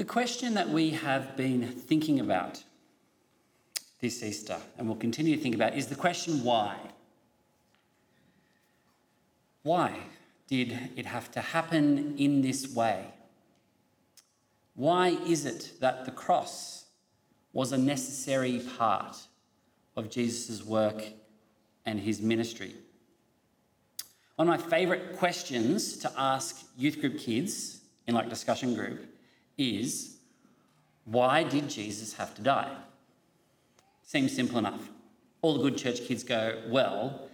The question that we have been thinking about this Easter and we'll continue to think about is the question why? Why did it have to happen in this way? Why is it that the cross was a necessary part of Jesus' work and his ministry? One of my favourite questions to ask youth group kids in like discussion group is why did Jesus have to die? Seems simple enough. All the good church kids go, well,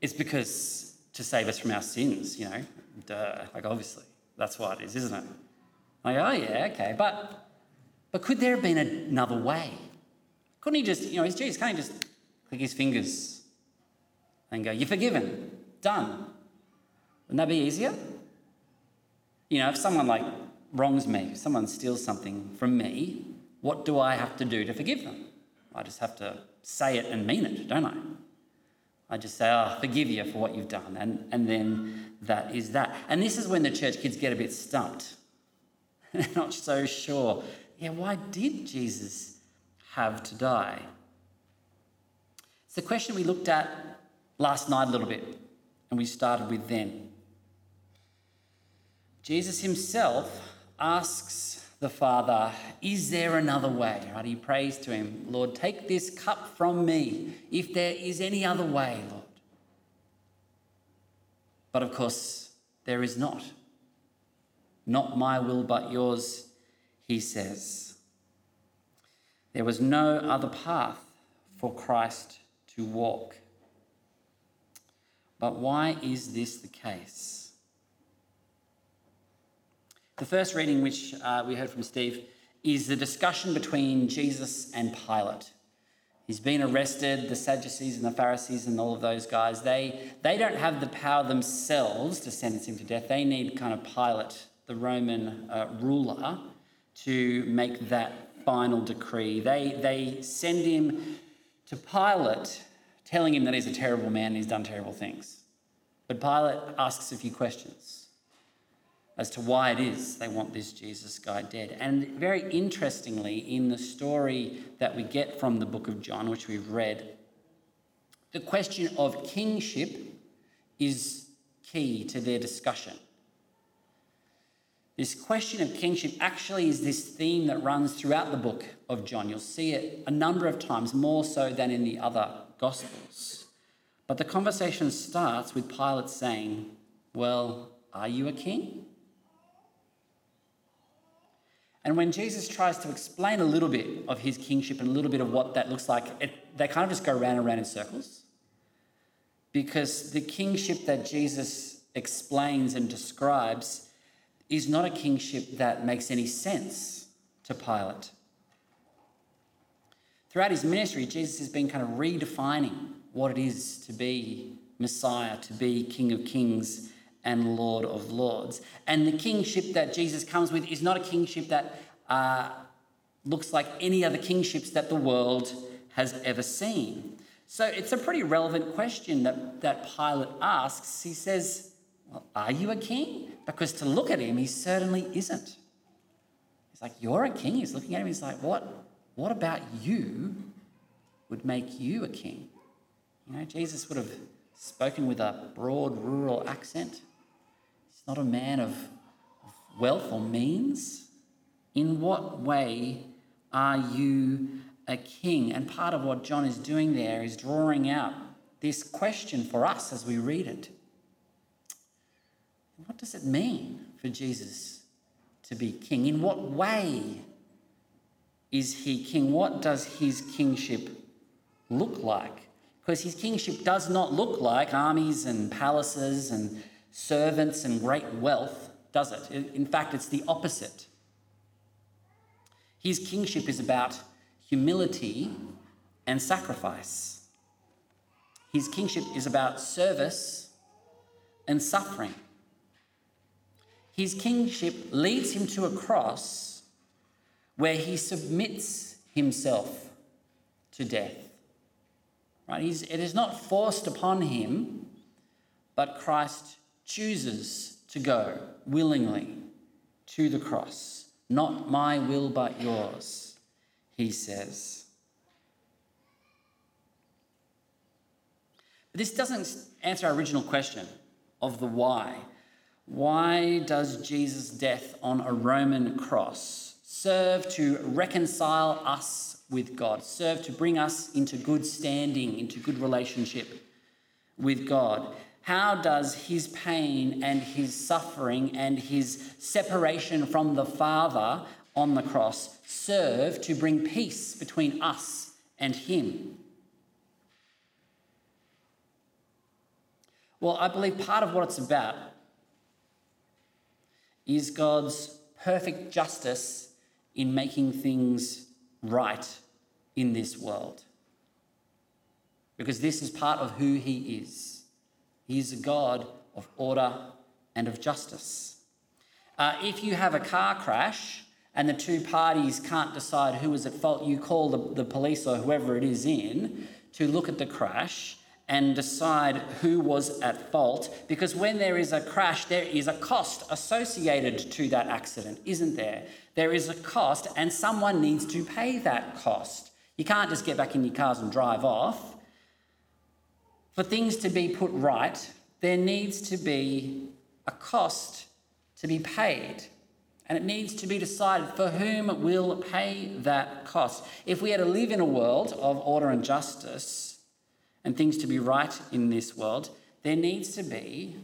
it's because to save us from our sins, you know, duh, like obviously, that's why it is, isn't it? Like, oh yeah, okay, but but could there have been another way? Couldn't he just, you know, he's Jesus, can't he just click his fingers and go, You're forgiven, done? Wouldn't that be easier? You know, if someone like wrongs me, if someone steals something from me, what do I have to do to forgive them? I just have to say it and mean it, don't I? I just say, oh, forgive you for what you've done. And, and then that is that. And this is when the church kids get a bit stumped. They're not so sure. Yeah, why did Jesus have to die? It's the question we looked at last night a little bit, and we started with then. Jesus himself asks the Father, Is there another way? Right? He prays to him, Lord, take this cup from me if there is any other way, Lord. But of course, there is not. Not my will, but yours, he says. There was no other path for Christ to walk. But why is this the case? The first reading, which uh, we heard from Steve, is the discussion between Jesus and Pilate. He's been arrested, the Sadducees and the Pharisees and all of those guys, they, they don't have the power themselves to sentence him to death. They need kind of Pilate, the Roman uh, ruler, to make that final decree. They, they send him to Pilate, telling him that he's a terrible man and he's done terrible things. But Pilate asks a few questions as to why it is they want this Jesus guy dead. And very interestingly, in the story that we get from the book of John, which we've read, the question of kingship is key to their discussion. This question of kingship actually is this theme that runs throughout the book of John. You'll see it a number of times, more so than in the other Gospels. But the conversation starts with Pilate saying, Well, are you a king? And when Jesus tries to explain a little bit of his kingship and a little bit of what that looks like, it, they kind of just go round and round in circles. Because the kingship that Jesus explains and describes is not a kingship that makes any sense to Pilate. Throughout his ministry, Jesus has been kind of redefining what it is to be Messiah, to be King of Kings and Lord of Lords. And the kingship that Jesus comes with is not a kingship that uh, looks like any other kingships that the world has ever seen. So it's a pretty relevant question that, that Pilate asks. He says, well, Are you a king? Because to look at him, he certainly isn't. He's like, You're a king. He's looking at him, he's like, What, what about you would make you a king? You know, Jesus would have spoken with a broad rural accent not a man of, wealth or means. In what way are you a king? And part of what John is doing there is drawing out this question for us as we read it. What does it mean for Jesus to be king? In what way is he king? What does his kingship look like? Because his kingship does not look like armies and palaces and servants and great wealth, does it? In fact, it's the opposite. His kingship is about humility and sacrifice. His kingship is about service and suffering. His kingship leads him to a cross where he submits himself to death. Right? He's, it is not forced upon him, but Christ chooses to go willingly to the cross Not my will, but yours, he says. But this doesn't answer our original question of the why. Why does Jesus' death on a Roman cross serve to reconcile us with God, serve to bring us into good standing, into good relationship with God? How does his pain and his suffering and his separation from the Father on the cross serve to bring peace between us and him? Well, I believe part of what it's about is God's perfect justice in making things right in this world. Because this is part of who He is. He is a God of order and of justice. Uh, if you have a car crash and the two parties can't decide who is at fault, you call the, the police or whoever it is in to look at the crash and decide who was at fault because when there is a crash, there is a cost associated to that accident, isn't there? There is a cost, and someone needs to pay that cost. You can't just get back in your cars and drive off. For things to be put right, there needs to be a cost to be paid. And it needs to be decided for whom will pay that cost. If we are to live in a world of order and justice, and things to be right in this world, there needs to be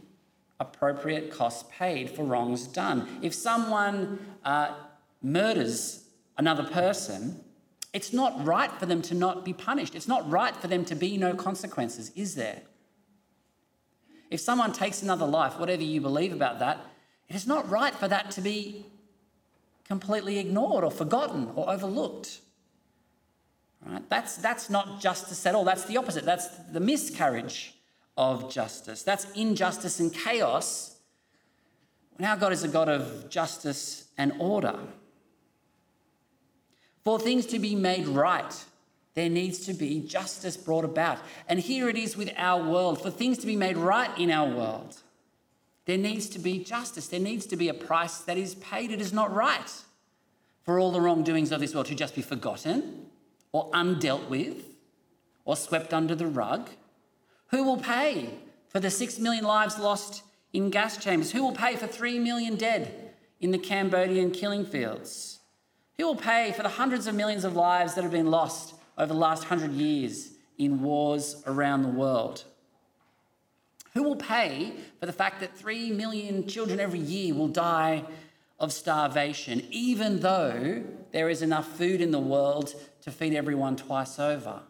appropriate costs paid for wrongs done. If someone uh, murders another person, it's not right for them to not be punished. It's not right for them to be no consequences, is there? If someone takes another life, whatever you believe about that, it is not right for that to be completely ignored or forgotten or overlooked. Right? That's, that's not justice at all. That's the opposite. That's the miscarriage of justice. That's injustice and chaos. Now, God is a God of justice and order. For things to be made right, there needs to be justice brought about. And here it is with our world. For things to be made right in our world, there needs to be justice. There needs to be a price that is paid. It is not right for all the wrongdoings of this world to just be forgotten or undealt with or swept under the rug? Who will pay for the six million lives lost in gas chambers? Who will pay for three million dead in the Cambodian killing fields? Who will pay for the hundreds of millions of lives that have been lost over the last hundred years in wars around the world? Who will pay for the fact that three million children every year will die of starvation, even though there is enough food in the world to feed everyone twice over?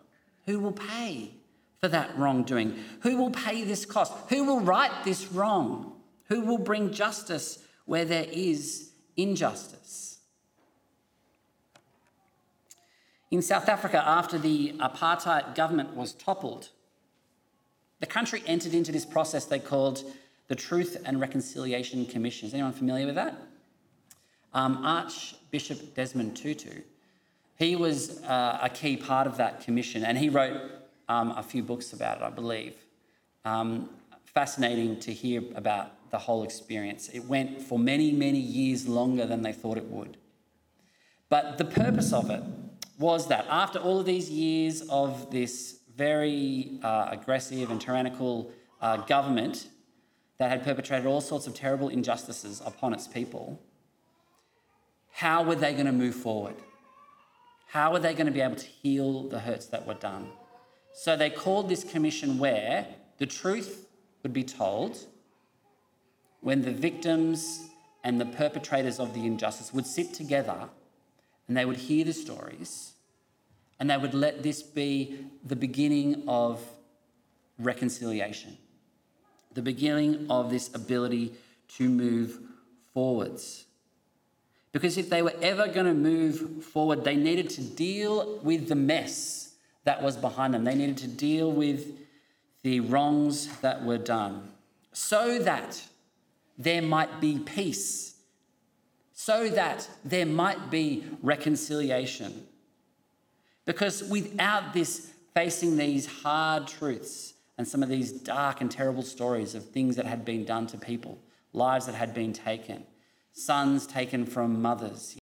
Who will pay for that wrongdoing? Who will pay this cost? Who will right this wrong? Who will bring justice where there is injustice? In South Africa, after the apartheid government was toppled, the country entered into this process they called the Truth and Reconciliation Commission. Is anyone familiar with that? Um, Archbishop Desmond Tutu he was uh, a key part of that commission, and he wrote um, a few books about it, I believe. Um, fascinating to hear about the whole experience. It went for many, many years longer than they thought it would. But the purpose of it was that after all of these years of this very uh, aggressive and tyrannical uh, government that had perpetrated all sorts of terrible injustices upon its people, how were they going to move forward? How were they going to be able to heal the hurts that were done? So they called this commission where the truth would be told when the victims and the perpetrators of the injustice would sit together and they would hear the stories and they would let this be the beginning of reconciliation, the beginning of this ability to move forwards. Because if they were ever going to move forward, they needed to deal with the mess that was behind them. They needed to deal with the wrongs that were done so that there might be peace, so that there might be reconciliation. Because without this, facing these hard truths and some of these dark and terrible stories of things that had been done to people, lives that had been taken, sons taken from mothers,